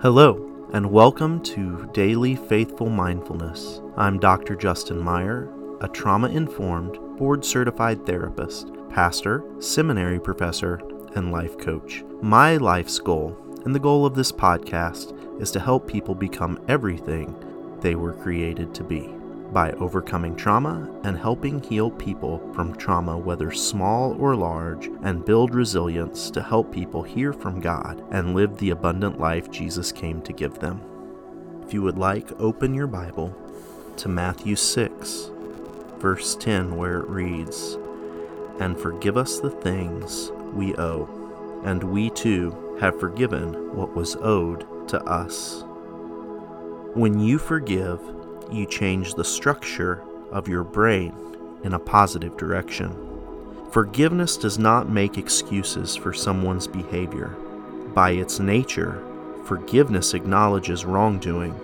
Hello, and welcome to Daily Faithful Mindfulness. I'm Dr. Justin Meyer, a trauma informed, board certified therapist, pastor, seminary professor, and life coach. My life's goal, and the goal of this podcast, is to help people become everything they were created to be by overcoming trauma and helping heal people from trauma, whether small or large, and build resilience to help people hear from God and live the abundant life Jesus came to give them. If you would like, open your Bible to Matthew 6, verse 10, where it reads, And forgive us the things we owe, and we too have forgiven what was owed to us. When you forgive, you change the structure of your brain in a positive direction. Forgiveness does not make excuses for someone's behavior. By its nature, forgiveness acknowledges wrongdoing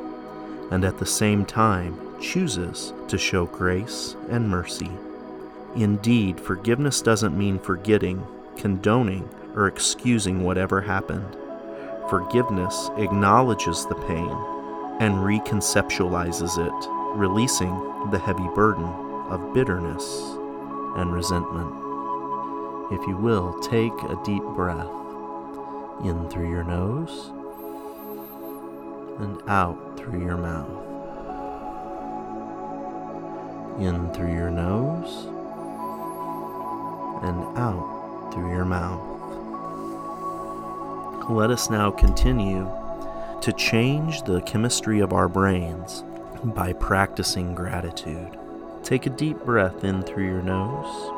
and at the same time chooses to show grace and mercy. Indeed, forgiveness doesn't mean forgetting, condoning, or excusing whatever happened. Forgiveness acknowledges the pain and reconceptualizes it, releasing the heavy burden of bitterness and resentment. If you will, take a deep breath in through your nose and out through your mouth. In through your nose and out through your mouth. Let us now continue to change the chemistry of our brains by practicing gratitude. Take a deep breath in through your nose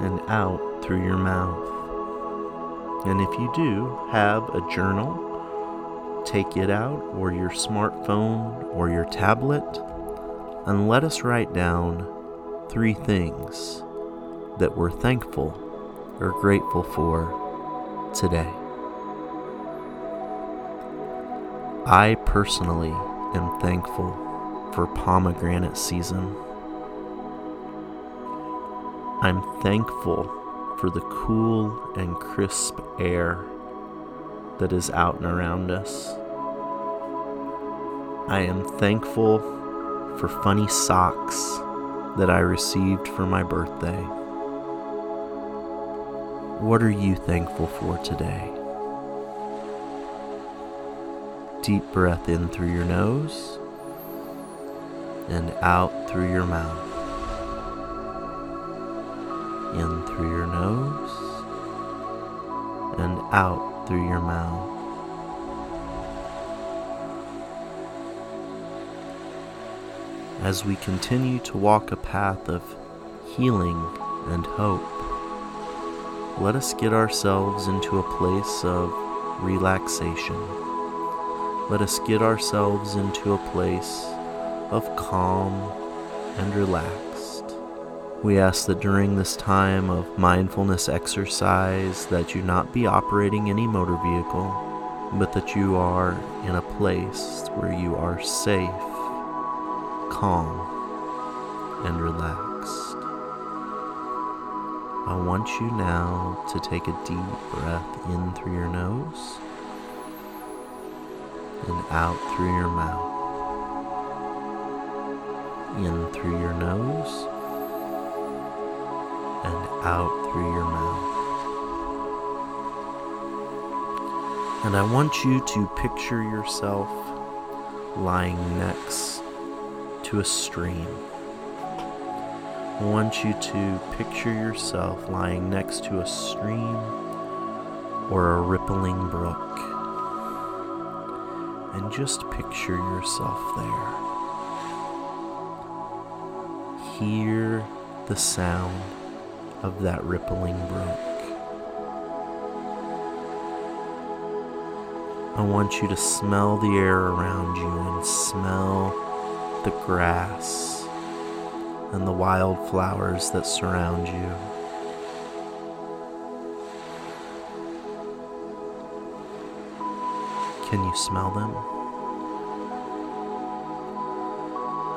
and out through your mouth. And if you do have a journal, take it out or your smartphone or your tablet and let us write down three things that we're thankful or grateful for today. I personally am thankful for pomegranate season. I'm thankful for the cool and crisp air that is out and around us. I am thankful for funny socks that I received for my birthday. What are you thankful for today? Deep breath in through your nose and out through your mouth. In through your nose and out through your mouth. As we continue to walk a path of healing and hope, let us get ourselves into a place of relaxation let us get ourselves into a place of calm and relaxed. We ask that during this time of mindfulness exercise that you not be operating any motor vehicle, but that you are in a place where you are safe, calm, and relaxed. I want you now to take a deep breath in through your nose and out through your mouth. In through your nose and out through your mouth. And I want you to picture yourself lying next to a stream. I want you to picture yourself lying next to a stream or a rippling brook and just picture yourself there. Hear the sound of that rippling brook. I want you to smell the air around you and smell the grass and the wildflowers that surround you. Can you smell them?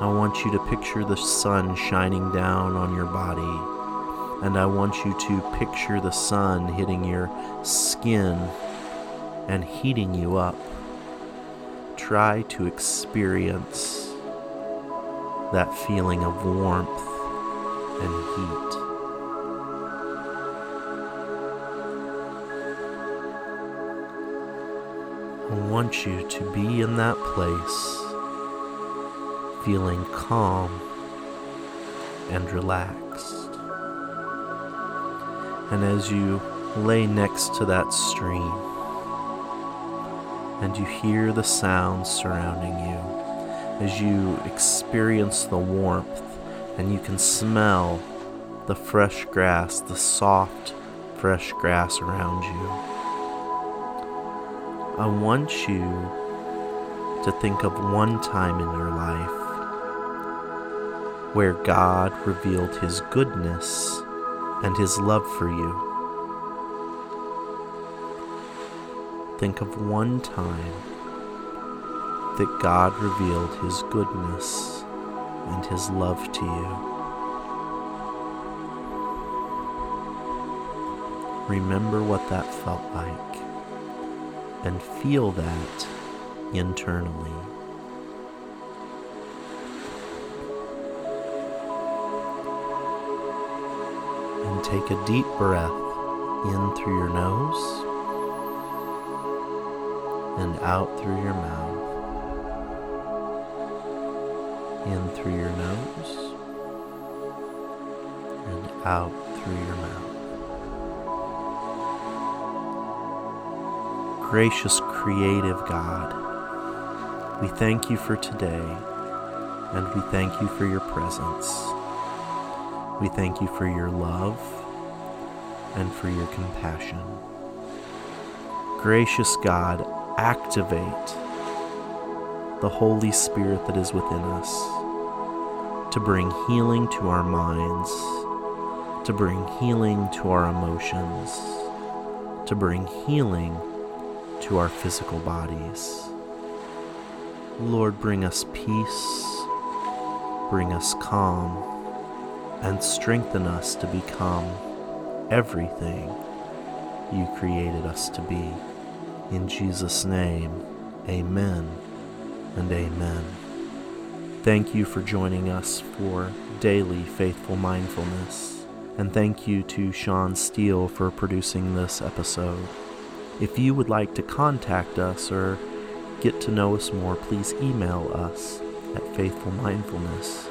I want you to picture the sun shining down on your body, and I want you to picture the sun hitting your skin and heating you up. Try to experience that feeling of warmth and heat. I want you to be in that place, feeling calm and relaxed. And as you lay next to that stream, and you hear the sounds surrounding you, as you experience the warmth, and you can smell the fresh grass, the soft, fresh grass around you. I want you to think of one time in your life where God revealed His goodness and His love for you. Think of one time that God revealed His goodness and His love to you. Remember what that felt like and feel that internally. And take a deep breath in through your nose and out through your mouth. In through your nose and out through your mouth. Gracious, creative God, we thank you for today and we thank you for your presence. We thank you for your love and for your compassion. Gracious God, activate the Holy Spirit that is within us to bring healing to our minds, to bring healing to our emotions, to bring healing to our physical bodies. Lord, bring us peace, bring us calm, and strengthen us to become everything you created us to be. In Jesus' name, amen and amen. Thank you for joining us for daily faithful mindfulness. And thank you to Sean Steele for producing this episode. If you would like to contact us or get to know us more, please email us at faithfulmindfulness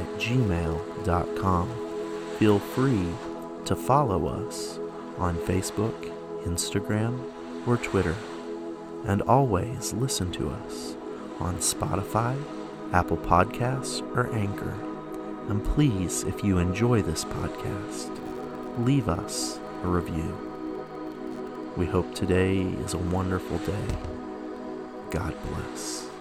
at gmail.com. Feel free to follow us on Facebook, Instagram, or Twitter. And always listen to us on Spotify, Apple Podcasts, or Anchor. And please, if you enjoy this podcast, leave us a review. We hope today is a wonderful day. God bless.